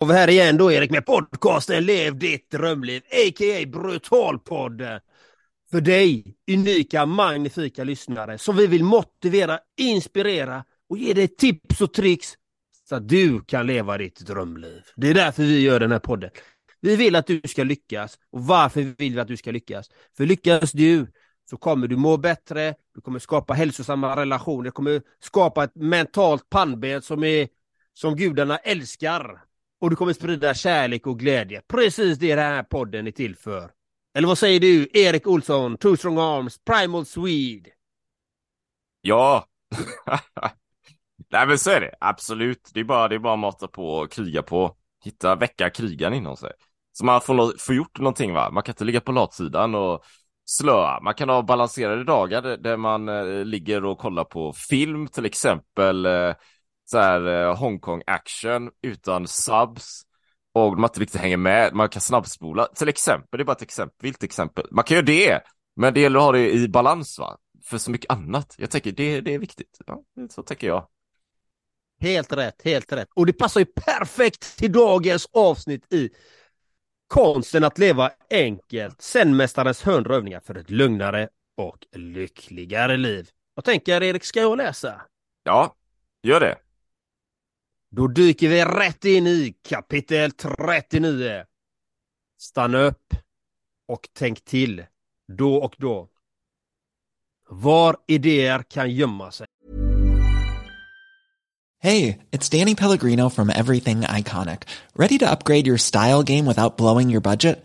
Och vi här igen då Erik med podcasten Lev ditt drömliv, a.k.a. Brutalpodden. För dig, unika, magnifika lyssnare som vi vill motivera, inspirera och ge dig tips och tricks så att du kan leva ditt drömliv. Det är därför vi gör den här podden. Vi vill att du ska lyckas. Och varför vill vi att du ska lyckas? För lyckas du så kommer du må bättre, du kommer skapa hälsosamma relationer, du kommer skapa ett mentalt pannben som, är, som gudarna älskar. Och du kommer sprida kärlek och glädje. Precis det den här podden är till för. Eller vad säger du, Erik Olsson, Two Strong Arms, Primal Swede? Ja, nej men så är det, absolut. Det är bara, det är bara att mata på och kriga på. Hitta, väcka krigaren inom sig. Så man får, får gjort någonting va. Man kan inte ligga på latsidan och slöa. Man kan ha balanserade dagar där man eh, ligger och kollar på film, till exempel eh, så här eh, Hongkong action utan subs och man inte riktigt hänger med. Man kan snabbspola, till exempel. Det är bara ett exempel, vilt exempel. Man kan göra det, men det gäller att ha det i balans va. För så mycket annat. Jag tänker det, det är viktigt. Ja, så tänker jag. Helt rätt, helt rätt. Och det passar ju perfekt till dagens avsnitt i Konsten att leva enkelt. Zenmästarens hundra övningar för ett lugnare och lyckligare liv. Jag tänker Erik, ska jag läsa? Ja, gör det. Då dyker vi rätt in i kapitel 39. Stanna upp och tänk till då och då. Var idéer kan gömma sig. Hej, det är Danny Pellegrino from Everything Iconic. Ready to upgrade your style game without blowing your budget?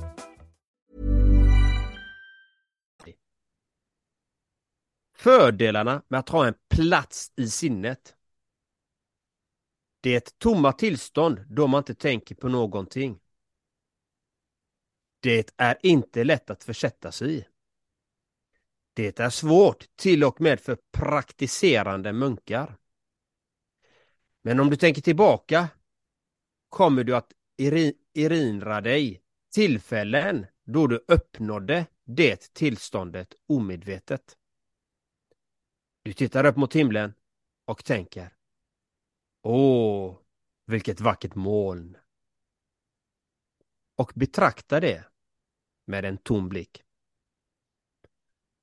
Fördelarna med att ha en plats i sinnet. Det är ett tomma tillstånd då man inte tänker på någonting. Det är inte lätt att försätta sig i. Det är svårt till och med för praktiserande munkar. Men om du tänker tillbaka kommer du att erinra dig tillfällen då du uppnådde det tillståndet omedvetet. Du tittar upp mot himlen och tänker Åh, vilket vackert moln! Och betraktar det med en tom blick.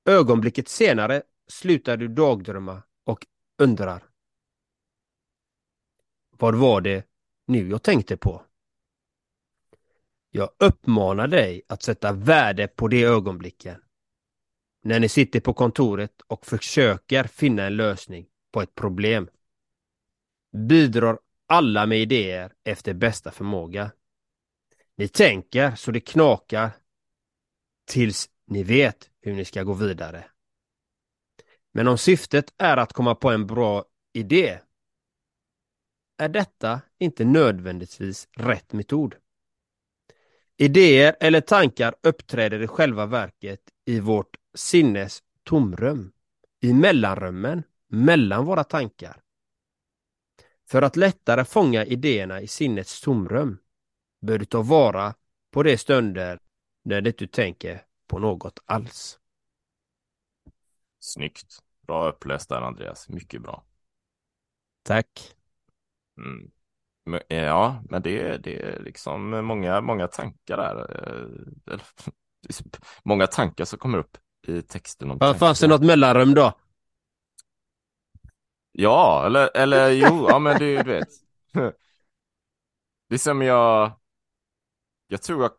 Ögonblicket senare slutar du dagdrömma och undrar. Vad var det nu jag tänkte på? Jag uppmanar dig att sätta värde på de ögonblicken. När ni sitter på kontoret och försöker finna en lösning på ett problem. Bidrar alla med idéer efter bästa förmåga. Ni tänker så det knakar tills ni vet hur ni ska gå vidare. Men om syftet är att komma på en bra idé är detta inte nödvändigtvis rätt metod. Idéer eller tankar uppträder i själva verket i vårt sinnes tomrum, i mellanrummen mellan våra tankar. För att lättare fånga idéerna i sinnets tomrum bör du ta vara på de stunder när du inte tänker på något alls. Snyggt. Bra uppläst där Andreas. Mycket bra. Tack. Mm. Eh, ja, men det, det är liksom många, många tankar där. eh, Många tankar som kommer upp i texten. Om Fanns det något mellanrum då? Ja, eller, eller jo, ja men du, du vet. Det är som jag, jag tror jag,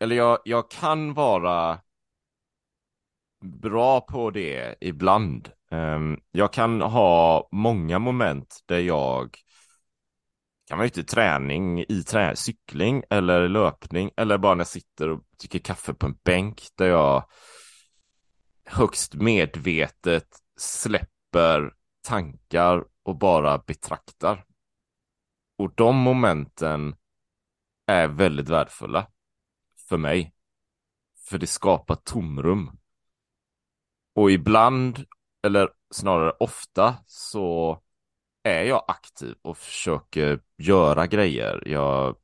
eller jag, jag kan vara bra på det ibland. Um, jag kan ha många moment där jag kan vara ute i träning, i trä cykling eller löpning eller bara när jag sitter och dricker kaffe på en bänk där jag högst medvetet släpper tankar och bara betraktar. Och de momenten är väldigt värdefulla för mig. För det skapar tomrum. Och ibland, eller snarare ofta, så är jag aktiv och försöker göra grejer. Jag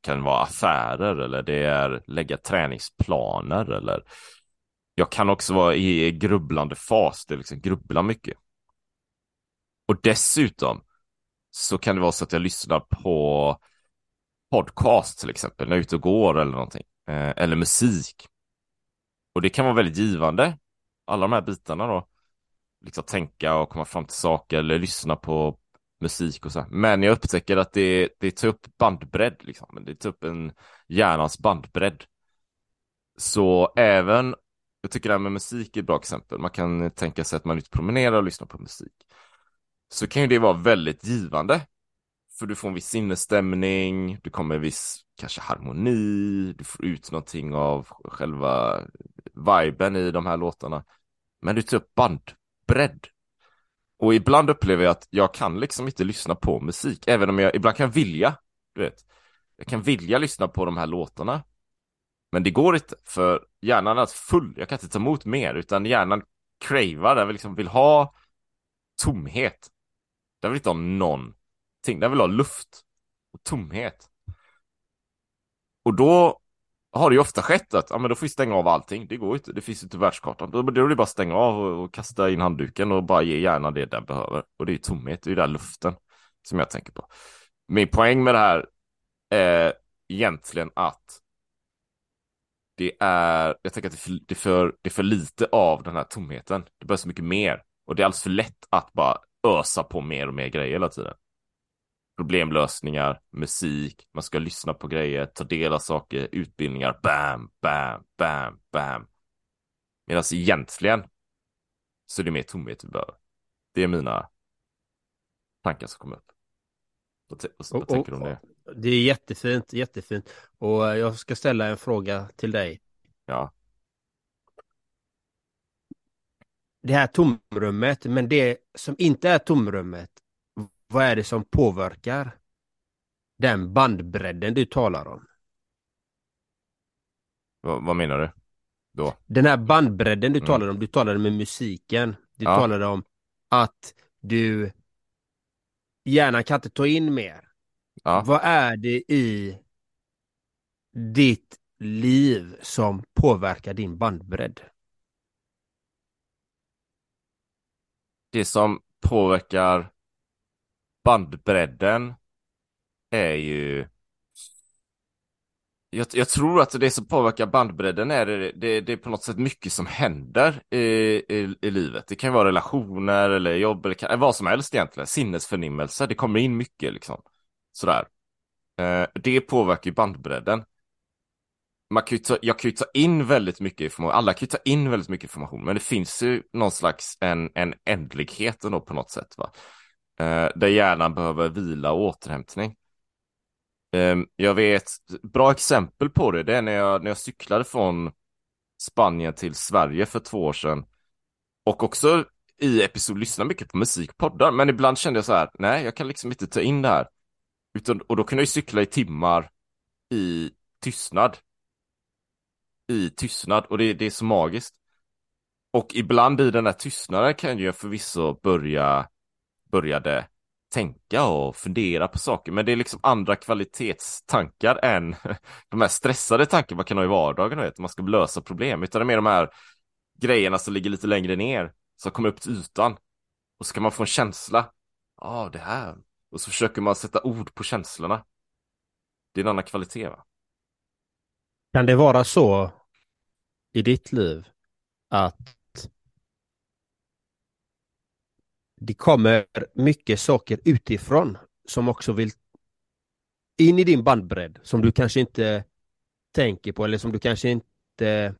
kan vara affärer eller det är lägga träningsplaner eller jag kan också vara i grubblande fas, det är liksom grubbla mycket. Och dessutom så kan det vara så att jag lyssnar på podcast till exempel när jag är ute och går eller någonting. Eh, eller musik. Och det kan vara väldigt givande. Alla de här bitarna då. Liksom tänka och komma fram till saker eller lyssna på musik och så. Men jag upptäcker att det, det tar upp typ bandbredd liksom. Det tar upp typ en hjärnans bandbredd. Så även, jag tycker det här med musik är ett bra exempel. Man kan tänka sig att man är ute och promenerar och lyssnar på musik så kan ju det vara väldigt givande. För du får en viss sinnesstämning, du kommer en viss kanske harmoni, du får ut någonting av själva viben i de här låtarna. Men du tar upp bandbredd. Och ibland upplever jag att jag kan liksom inte lyssna på musik, även om jag ibland kan vilja, du vet. Jag kan vilja lyssna på de här låtarna. Men det går inte, för hjärnan är full, jag kan inte ta emot mer, utan hjärnan cravar, den liksom vill ha tomhet. Den vill inte ha någonting. Den vill ha luft och tomhet. Och då har det ju ofta skett att, ja men då får vi stänga av allting. Det går inte, det finns inte världskartan. Då, då är det bara att stänga av och, och, kasta in handduken och bara ge hjärnan det den behöver. Och det är ju tomhet, det är ju den luften som jag tänker på. Min poäng med det här är egentligen att det är, jag tänker att det är, för, det, är för, det är för lite av den här tomheten. Det behövs mycket mer. Och det är alldeles för lätt att bara ösa på mer och mer grejer hela tiden. Problemlösningar, musik, man ska lyssna på grejer, ta del av saker, utbildningar, bam, bam, bam, bam. Medan egentligen så är det mer tomhet vi behöver. Det är mina tankar som kommer upp. Vad, vad, vad tänker du om det? Det är jättefint, jättefint. Och jag ska ställa en fråga till dig. Ja. det här tomrummet, men det som inte är tomrummet, vad är det som påverkar den bandbredden du talar om? vad, vad menar du då? Den här bandbredden du mm. talade om, du talade med musiken, du ja. talade om att du gärna kan inte ta in mer. Ja. Vad är det i ditt liv som påverkar din bandbredd? det som påverkar bandbredden är ju jag, jag, tror att det som påverkar bandbredden är det, det, det är på något sätt mycket som händer i, i, i livet. Det kan vara relationer eller jobb eller kan, vad som helst egentligen. Sinnesförnimmelse, det kommer in mycket liksom. Sådär. Eh, det påverkar ju bandbredden man kan ta, jag kan ju ta in väldigt mycket information, alla kan ju ta in väldigt mycket information, men det finns ju någon slags en, en ändlighet ändå på något sätt, va? Eh, där hjärnan behöver vila och återhämtning. Eh, jag vet, bra exempel på det, det är när jag, när jag cyklade från Spanien till Sverige för två år sedan. Och också i episod lyssna mycket på musikpoddar, men ibland kände jag så här, nej, jag kan liksom inte ta in det här. Utan, och då kunde jag cykla i timmar i tystnad i tystnad och det, det är så magiskt. Och ibland i den här tystnaden kan jag förvisso börja, började tänka och fundera på saker. Men det är liksom andra kvalitetstankar än de här stressade tankar man kan ha i vardagen, vet, man ska lösa problem. Utan det är mer de här grejerna som ligger lite längre ner, som kommer upp till ytan. Och så kan man få en känsla. Ja, ah, det här. Och så försöker man sätta ord på känslorna. Det är en annan kvalitet va? Kan det vara så i ditt liv att det kommer mycket saker utifrån som också vill in i din bandbredd som du kanske inte tänker på eller som du kanske inte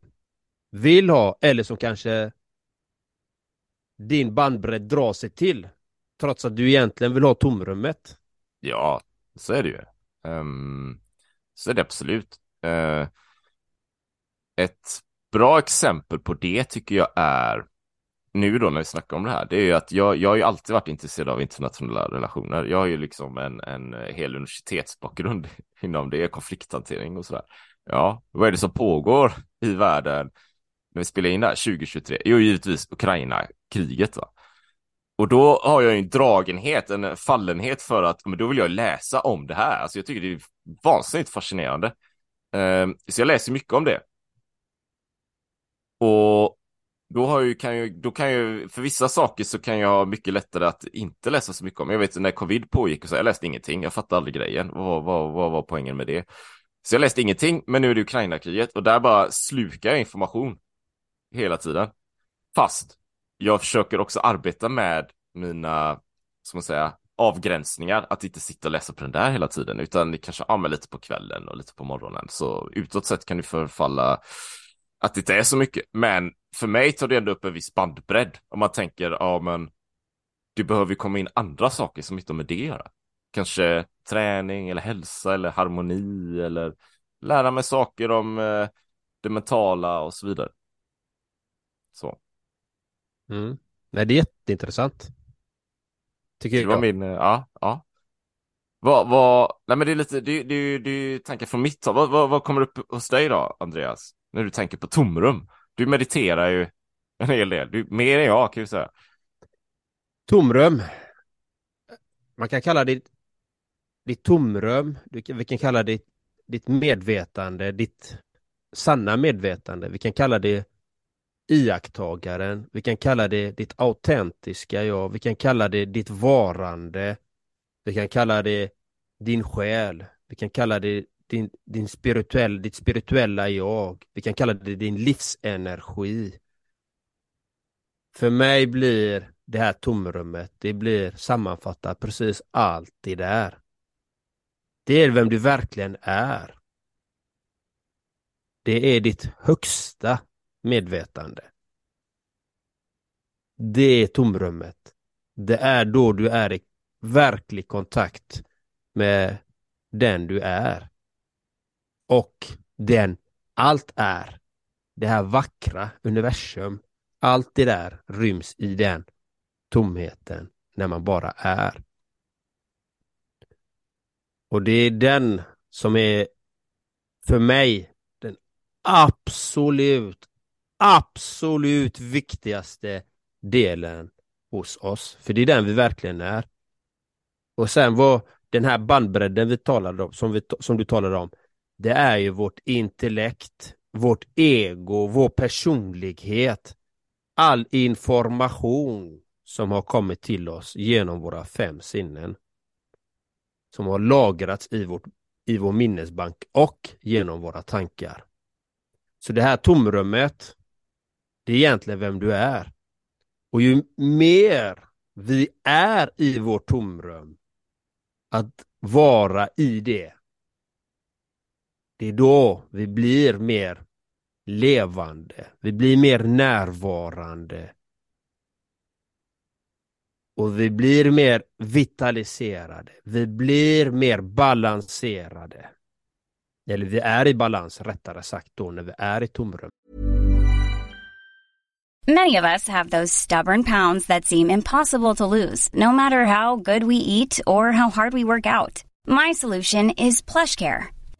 vill ha eller som kanske din bandbredd drar sig till trots att du egentligen vill ha tomrummet. Ja, så är det ju. Um, så är det absolut. Uh, ett bra exempel på det tycker jag är nu då när vi snackar om det här, det är ju att jag, jag har ju alltid varit intresserad av internationella relationer. Jag har ju liksom en, en hel universitetsbakgrund inom det, konflikthantering och sådär. Ja, vad är det som pågår i världen när vi spelar in det här 2023? Jo, givetvis Ukraina-kriget va. Och då har jag en dragenhet, en fallenhet för att, men då vill jag läsa om det här. Alltså jag tycker det är vansinnigt fascinerande. Ehm, så jag läser mycket om det. Och då, har ju, kan ju, då kan ju, för vissa saker så kan jag ha mycket lättare att inte läsa så mycket om. Jag vet när covid pågick och så, jag läste ingenting, jag fattade aldrig grejen. Vad, vad, vad var poängen med det? Så jag läste ingenting, men nu är det Ukraina-kriget och där bara slukar jag information hela tiden. Fast jag försöker också arbeta med mina, som man säga, avgränsningar, att inte sitta och läsa på den där hela tiden, utan kanske ja, lite på kvällen och lite på morgonen. Så utåt sett kan det förfalla att det inte är så mycket, men för mig tar det ändå upp en viss bandbredd. Om man tänker, ja men det behöver komma in andra saker som inte har med det att göra. Kanske träning eller hälsa eller harmoni eller lära mig saker om eh, det mentala och så vidare. Så. Mm. Nej, det är jätteintressant. Tycker det var jag. min, eh, ja, ja. Vad, vad, nej men det är lite, det, det, det är tankar från mitt håll. Vad, vad, vad kommer upp hos dig då, Andreas? När du tänker på tomrum? Du mediterar ju en hel del, du, mer än jag kan jag säga. Tomrum. Man kan kalla det ditt tomrum, vi kan kalla det ditt medvetande, ditt sanna medvetande. Vi kan kalla det iakttagaren, vi kan kalla det ditt autentiska jag, vi kan kalla det ditt varande, vi kan kalla det din själ, vi kan kalla det din, din spirituell, ditt spirituella jag. Vi kan kalla det din livsenergi. För mig blir det här tomrummet, det blir sammanfattat precis allt det där. Det är vem du verkligen är. Det är ditt högsta medvetande. Det är tomrummet. Det är då du är i verklig kontakt med den du är och den allt är. Det här vackra universum. Allt det där ryms i den tomheten när man bara är. Och det är den som är för mig den absolut, absolut viktigaste delen hos oss. För det är den vi verkligen är. Och sen vad den här bandbredden vi talade om, som, vi, som du talade om, det är ju vårt intellekt, vårt ego, vår personlighet. All information som har kommit till oss genom våra fem sinnen. Som har lagrats i, vårt, i vår minnesbank och genom våra tankar. Så det här tomrummet, det är egentligen vem du är. Och ju mer vi är i vårt tomrum, att vara i det, det är då vi blir mer levande, vi blir mer närvarande. Och vi blir mer vitaliserade, vi blir mer balanserade. Eller vi är i balans rättare sagt då när vi är i tomrum. Many of us have those stubborn pounds that seem impossible to lose, no matter how good we eat or how hard we work out. My solution is plush care.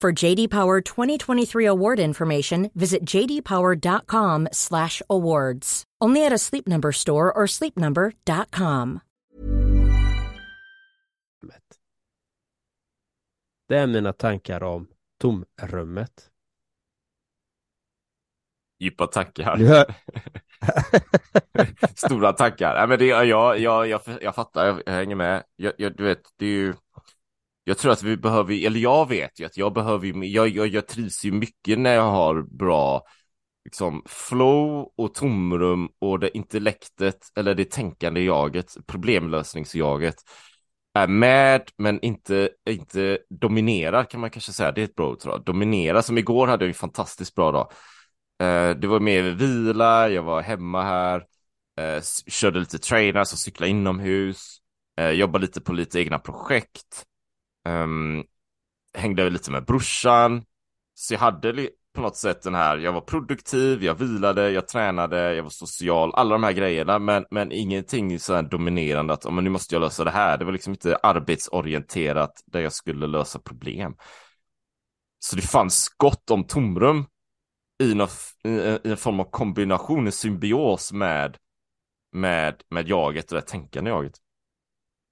For JD Power 2023 award information, visit jdpower.com/awards. Only at a Sleep Number store or sleepnumber.com. Det är mina tankar om tomrummet. Djupa tankar. Stora tankar. Nej, men det, jag, jag, jag, jag fattar, jag, jag hänger med. Jag, jag, du vet, det är ju... Jag tror att vi behöver, eller jag vet ju att jag behöver jag, jag, jag trivs ju mycket när jag har bra liksom flow och tomrum och det intellektet eller det tänkande jaget, problemlösningsjaget är med men inte, inte dominerar kan man kanske säga. Det är ett bra ord dominerar. Dominera, som igår hade jag en fantastiskt bra dag. Eh, det var mer vila, jag var hemma här, eh, körde lite trainers och cyklade inomhus, eh, jobbade lite på lite egna projekt, um, hängde lite med brorsan. Så jag hade på något sätt den här, jag var produktiv, jag vilade, jag tränade, jag var social, alla de här grejerna, men, men ingenting så här dominerande att men nu måste jag lösa det här. Det var liksom inte arbetsorienterat där jag skulle lösa problem. Så det fanns gott om tomrum i, något, i, i en form av kombination, en symbios med, med, med jaget och det tänkande jaget.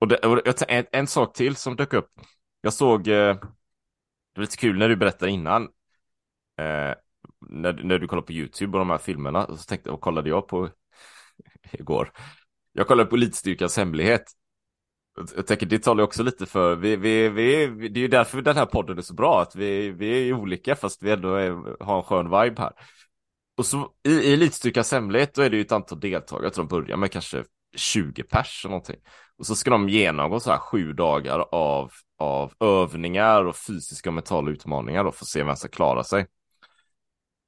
Och, det, och en, en, sak till som dök upp. Jag såg, eh, det var lite kul när du berättade innan, eh, när, när du kollade på YouTube och de här filmerna, och så tänkte, och kollade jag på igår. Jag kollade på Elitstyrkans hemlighet. Jag tänker det talar också lite för, vi, vi, vi, det är ju därför den här podden är så bra, att vi, vi är olika fast vi ändå är, har en skön vibe här. Och så i, i Elitstyrkans hemlighet då är det ju ett antal deltagare, jag tror de börjar med kanske 20 pers eller någonting. Och så ska de genomgå så här sju dagar av, av övningar och fysiska och mentala utmaningar då för att se vem som klarar sig.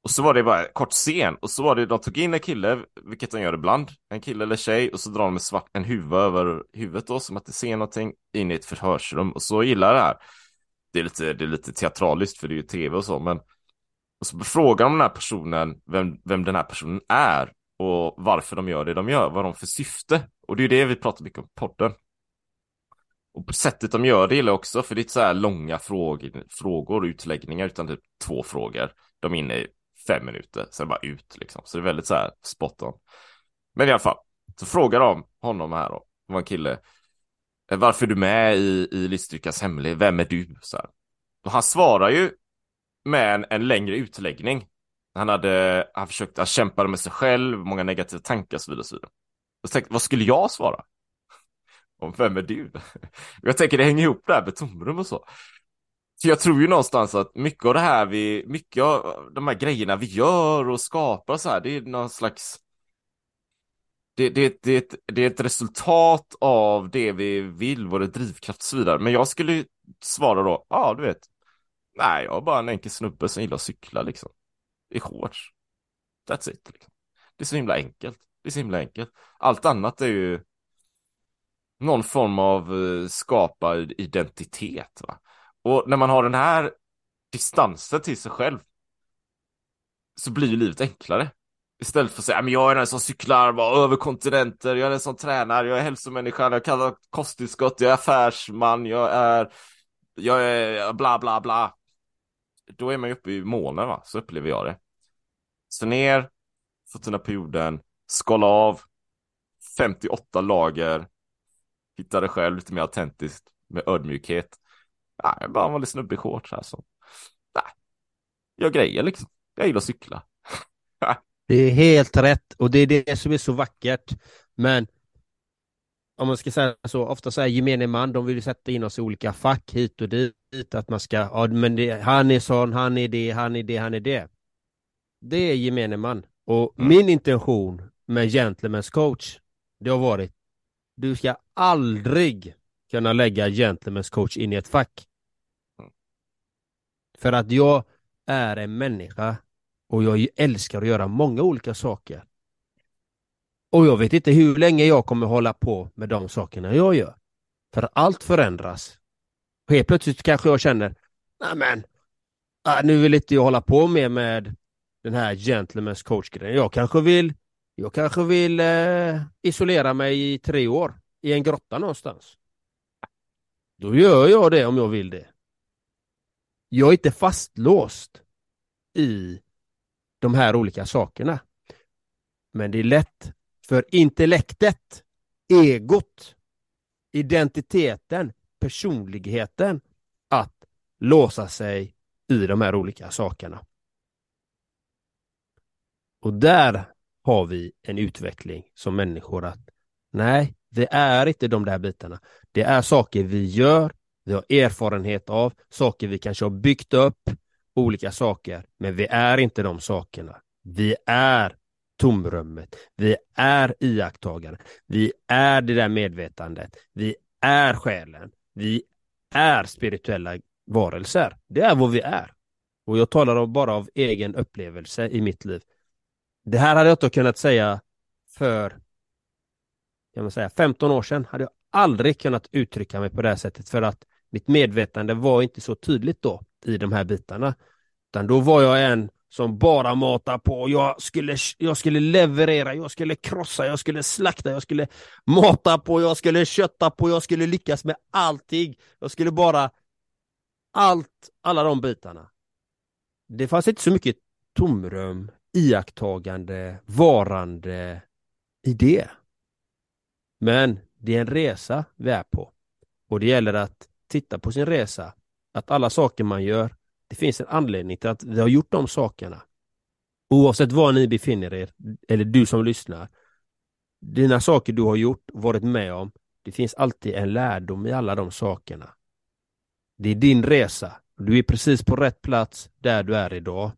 Och så var det bara kort scen och så var det, de tog in en kille, vilket de gör ibland, en kille eller tjej och så drar de en svart, en huvud över huvudet då som att det ser någonting in i ett förhörsrum och så gillar det här. Det är lite, det är lite teatraliskt för det är ju tv och så men och så frågar de den här personen vem, vem den här personen är och varför de gör det de gör, vad de för syfte. Och det är ju det vi pratar mycket om i podden. Och på sättet de gör det gillar jag också, för det är inte så här långa frågor, frågor och utläggningar, utan typ två frågor. De är inne i fem minuter, sen bara ut liksom. Så det är väldigt så här spot on. Men i alla fall, så frågar de honom här då, det var en kille, eh, varför är du med i, i Listryckas hemlig, vem är du? Så här. Och han svarar ju med en, en längre utläggning. Han hade, han försökte, han kämpade med sig själv, många negativa tankar och så vidare. Och så vidare. Och så tänkte, vad skulle jag svara? Om vem är du? Jag tänker det hänger ihop där med tomrum och så. Så jag tror ju någonstans att mycket av det här vi, mycket av de här grejerna vi gör och skapar så här, det är någon slags det, det, det, det är ett resultat av det vi vill, vår drivkraft och så vidare. Men jag skulle svara då, ja ah, du vet, nej jag är bara en enkel snubbe som gillar att cykla liksom. I shorts. That's it. Liksom. Det är så himla enkelt. Det är så himla enkelt. Allt annat är ju någon form av eh, skapad identitet. Va? Och när man har den här distansen till sig själv så blir ju livet enklare. Istället för att säga, men jag är den som cyklar bara, över kontinenter, jag är den som tränar, jag är hälsomänniskan, jag kallar kosttillskott, jag är affärsman, jag är, jag är bla bla bla. Då är man ju uppe i molnen va, så upplever jag det. Så ner, fötterna på jorden, skala av, 58 lager, hitta det själv lite mer autentiskt med ödmjukhet. Nej, jag bara en vanlig snubbe i shorts här. Nej, gör grejer liksom. Jag gillar att cykla. det är helt rätt och det är det som är så vackert. Men om man ska säga så, ofta så är gemene man, de vill sätta in oss i olika fack hit och dit dit att man ska, ja men det, han är sån, han är det, han är det, han är det. Det är gemene man. Och Mm. min intention med Gentlemen's coach, det har varit, du ska aldrig kunna lägga Gentlemen's coach in i ett fack. För att jag är en människa och jag älskar att göra många olika saker. Och jag vet inte hur länge jag kommer hålla på med de sakerna jag gör. För allt förändras. Och helt plötsligt kanske jag känner, nej men, ah, nu vill inte jag hålla på mer med den här Gentlemen's coach-grejen. Jag kanske vill, jag kanske vill eh, isolera mig i tre år i en grotta någonstans. Då gör jag det om jag vill det. Jag är inte fastlåst i de här olika sakerna. Men det är lätt för intellektet, egot, identiteten, personligheten att låsa sig i de här olika sakerna. Och där har vi en utveckling som människor att nej, det är inte de där bitarna. Det är saker vi gör, vi har erfarenhet av, saker vi kanske har byggt upp, olika saker, men vi är inte de sakerna. Vi är tomrummet, vi är iakttagaren, vi är det där medvetandet, vi är själen, vi är spirituella varelser. Det är vad vi är. Och jag talar bara av egen upplevelse i mitt liv. Det här hade jag inte kunnat säga för kan man säga, 15 år sedan hade jag aldrig kunnat uttrycka mig på det här sättet för att mitt medvetande var inte så tydligt då i de här bitarna. Utan då var jag en som bara matar på. Jag skulle, jag skulle leverera, jag skulle krossa, jag skulle slakta, jag skulle mata på, jag skulle kötta på, jag skulle lyckas med allting. Jag skulle bara allt, alla de bitarna. Det fanns inte så mycket tomrum, iakttagande, varande idé. Men det är en resa vi är på. Och det gäller att titta på sin resa. Att alla saker man gör, det finns en anledning till att vi har gjort de sakerna. Oavsett var ni befinner er, eller du som lyssnar. Dina saker du har gjort, varit med om, det finns alltid en lärdom i alla de sakerna. Det är din resa. Du är precis på rätt plats där du är idag.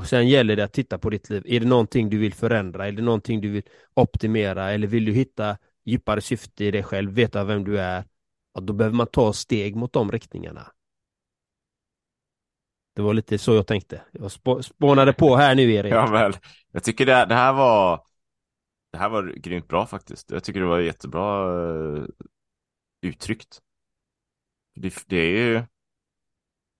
Och sen gäller det att titta på ditt liv. Är det någonting du vill förändra? Är det någonting du vill optimera? Eller vill du hitta djupare syfte i dig själv? Veta vem du är? Ja, då behöver man ta steg mot de riktningarna. Det var lite så jag tänkte. Jag spå spånade på här nu Erik. Ja, väl. Jag tycker det, det här var Det här var grymt bra faktiskt. Jag tycker det var jättebra uh, uttryckt. Det, det är ju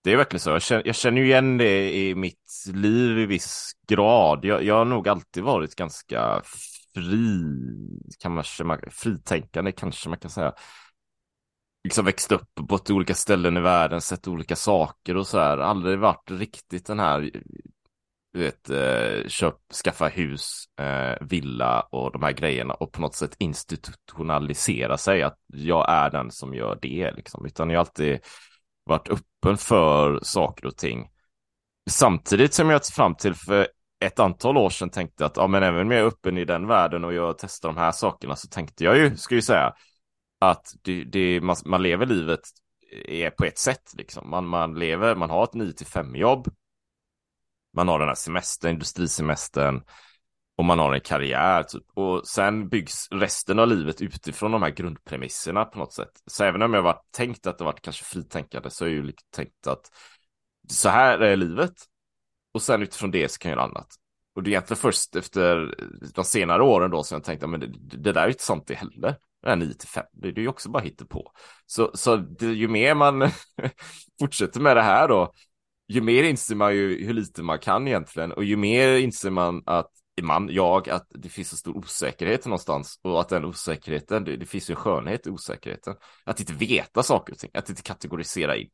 det är verkligen så. Jag känner, jag känner ju igen det i mitt liv i viss grad. Jag, jag har nog alltid varit ganska fri, kan man, fritänkande kanske man kan säga. Liksom växt upp på olika ställen i världen, sett olika saker och så här. Aldrig varit riktigt den här du vet, eh, köp, skaffa hus, eh, villa och de här grejerna och på något sätt institutionalisera sig att jag är den som gör det liksom, utan jag har alltid varit öppen för saker och ting. Samtidigt som jag fram till för ett antal år sedan tänkte att ja, men även om jag är öppen i den världen och jag testar de här sakerna så tänkte jag ju, ska ju säga, att det, det, man, man lever livet är på ett sätt liksom. Man, man lever, man har ett 9 till 5 jobb man har den här semestern, industrisemestern och man har en karriär typ. Och sen byggs resten av livet utifrån de här grundpremisserna på något sätt. Så även om jag var tänkt att det varit kanske fritänkande så är jag ju liksom tänkt att så här är livet. Och sen utifrån det så kan jag göra annat. Och det är egentligen först efter de senare åren då som jag tänkte, men det, det där är inte sant det heller. Det här 9 till 5, det är ju också bara på. Så, så det, ju mer man fortsätter med det här då, ju mer inser man ju hur lite man kan egentligen och ju mer inser man att man, jag, att det finns en stor osäkerhet någonstans och att den osäkerheten, det, det finns ju en skönhet i osäkerheten. Att inte veta saker och ting, att inte kategorisera in.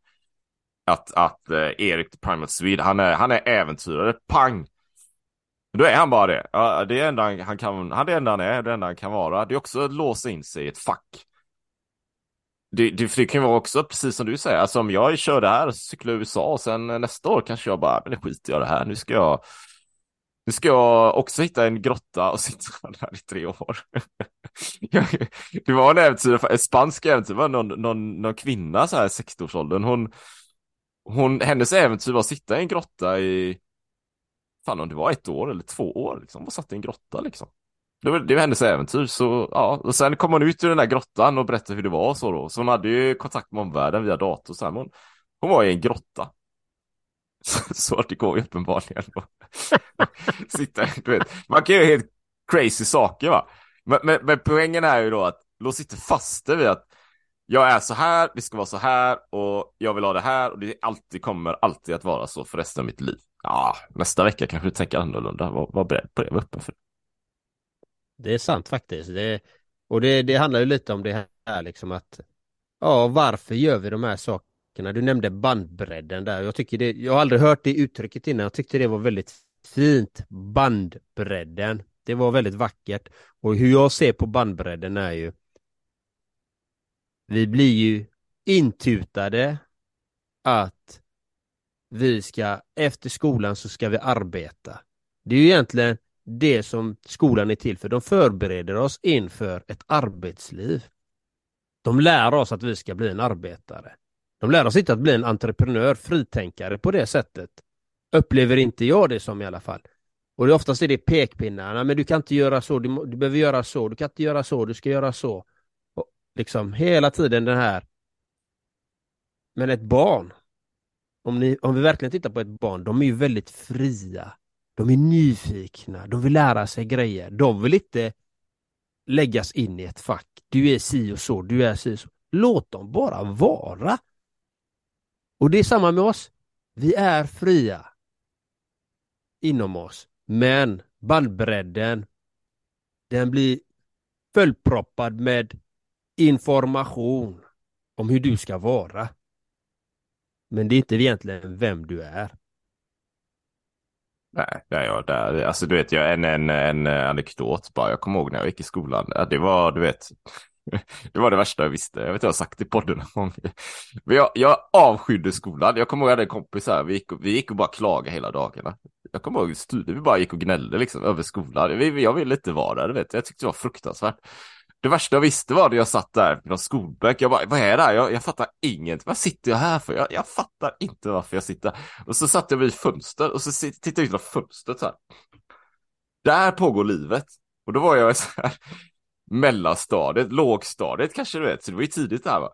Att, att eh, Erik the Primal Swede, han är, han är äventyrare, pang! Då är han bara det. Ja, det är enda han kan, han det enda han är, det enda han kan vara. Det är också att låsa in sig i ett fack. Det, det, det kan vara också precis som du säger, alltså om jag kör det här och cyklar i USA och sen nästa år kanske jag bara, ah, men det skiter jag det här, nu ska jag nu ska jag också hitta en grotta och sitta där i tre år. det var en äventyr, ett spanskt äventyr, var någon, någon, någon kvinna så här 60-årsåldern, hon, hon, hennes äventyr var att sitta i en grotta i, fan om det var ett år eller två år liksom, och satt i en grotta liksom. Det var, det var hennes äventyr, så ja, och sen kom hon ut ur den där grottan och berättade hur det var och så då, så hon hade ju kontakt med omvärlden via dator så här, hon, hon var i en grotta. Så det går ju uppenbarligen sitta, du vet, man kan göra helt crazy saker va. Men, men, men poängen är ju då att lås inte fast vid att jag är så här, det ska vara så här och jag vill ha det här och det alltid kommer alltid att vara så för resten av mitt liv. Ja, nästa vecka kanske du tänker annorlunda. Var, var beredd på det, var öppen för det. Det är sant faktiskt. Det, och det, det handlar ju lite om det här liksom att ja, varför gör vi de här sakerna? Du nämnde bandbredden där. Jag tycker det, jag har aldrig hört det uttrycket innan. Jag tyckte det var väldigt fint. Bandbredden. Det var väldigt vackert. Och hur jag ser på bandbredden är ju vi blir ju intutade att vi ska, efter skolan så ska vi arbeta. Det är ju egentligen det som skolan är till för. De förbereder oss inför ett arbetsliv. De lär oss att vi ska bli en arbetare. De lär oss inte att bli en entreprenör, fritänkare på det sättet. Upplever inte jag det som i alla fall. Och det oftast är det pekpinnarna, men du kan inte göra så, du, du behöver göra så, du kan inte göra så, du ska göra så. Och liksom hela tiden den här. Men ett barn, om, ni, om vi verkligen tittar på ett barn, de är ju väldigt fria. De är nyfikna, de vill lära sig grejer. De vill inte läggas in i ett fack. Du är si och så, du är si och så. Låt dem bara vara. Och det är samma med oss. Vi är fria inom oss, men bandbredden den blir fullproppad med information om hur du ska vara. Men det är inte egentligen vem du är. Nej, nej jag där, alltså du vet, jag en, en, en anekdot bara. Jag kommer ihåg när jag gick i skolan. Det var, du vet, det var det värsta jag visste. Jag vet inte jag har sagt i podden någon gång. Jag, jag avskydde skolan. Jag kommer ihåg att jag hade en kompis här. Vi gick, och, vi gick och bara klagade hela dagarna. Jag kommer ihåg studier. Vi bara gick och gnällde liksom över skolan. Jag ville inte vara där, vet. Jag tyckte det var fruktansvärt. Det värsta jag visste var när jag satt där på någon skolbänk. Jag bara, vad är det här? Jag, jag fattar inget. Vad sitter jag här för? Jag, jag fattar inte varför jag sitter här. Och så satt jag vid fönstret och så tittade jag ut genom fönstret så här. Där pågår livet. Och då var jag så här mellanstadiet, lågstadiet kanske du vet, så det var ju tidigt där va.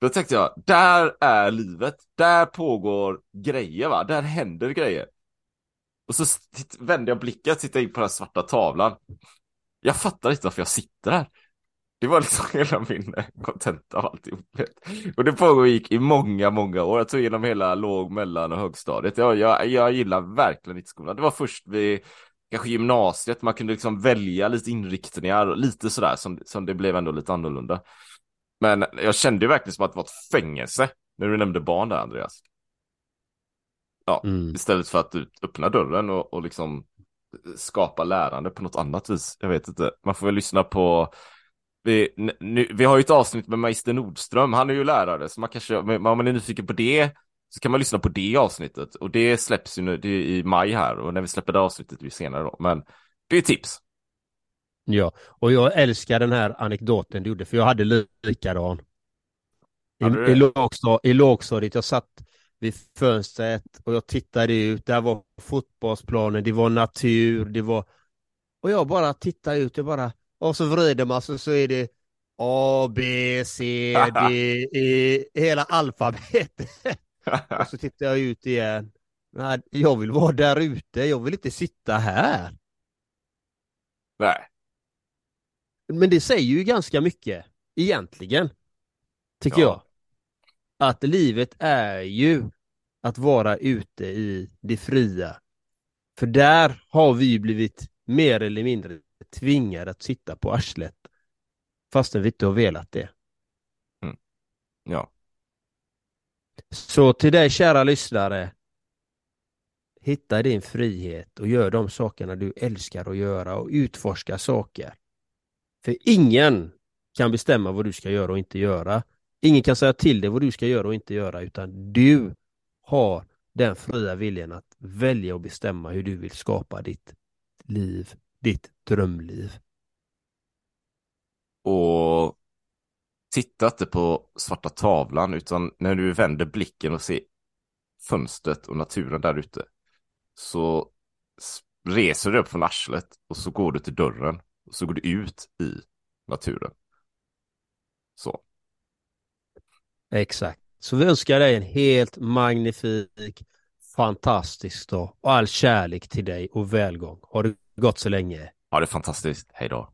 Då tänkte jag, där är livet, där pågår grejer va, där händer grejer. Och så vände jag blicken och tittade in på den svarta tavlan. Jag fattar inte varför jag sitter här. Det var liksom hela min eh, kontenta av alltihop. Och det pågick i många, många år. Jag tog igenom hela låg, mellan och högstadiet. Jag, jag, jag gillar verkligen inte skolan. Det var först vid kanske gymnasiet, man kunde liksom välja lite inriktningar, lite sådär som, som det blev ändå lite annorlunda. Men jag kände ju verkligen som att det var ett fängelse när du nämnde barn där Andreas. Ja, mm. istället för att öppna dörren och, och liksom skapa lärande på något annat vis. Jag vet inte, man får väl lyssna på vi, nu, vi har ju ett avsnitt med Magister Nordström, han är ju lärare, så man kanske, om man är nyfiken på det, så kan man lyssna på det avsnittet och det släpps ju nu det i maj här och när vi släpper det avsnittet är det senare då. Men det är tips. Ja, och jag älskar den här anekdoten du gjorde för jag hade likadan. I, i, lågstad, I lågstadiet, jag satt vid fönstret och jag tittade ut, där var fotbollsplanen, det var natur, det var... Och jag bara tittade ut, jag bara... Och så vrider man sig så är det A, B, C, D, E, hela alfabetet. och så tittar jag ut igen. Nej, jag vill vara där ute, jag vill inte sitta här. Nej. Men det säger ju ganska mycket, egentligen. Tycker ja. jag. Att livet är ju att vara ute i det fria. För där har vi blivit mer eller mindre tvingade att sitta på arslet fastän vi inte har velat det. Mm. Ja. Så till dig kära lyssnare, hitta din frihet och gör de sakerna du älskar att göra och utforska saker. För ingen kan bestämma vad du ska göra och inte göra. Ingen kan säga till dig vad du ska göra och inte göra utan du har den fria viljan att välja och bestämma hur du vill skapa ditt liv, ditt drömliv. Och titta inte på svarta tavlan utan när du vänder blicken och ser fönstret och naturen där ute så reser du upp från arslet och så går du till dörren och så går du ut i naturen. Så. Exakt. Så vi önskar dig en helt magnifik, fantastisk dag och all kärlek till dig och välgång. Har det gått så länge. Ja, det är fantastiskt. Hej då.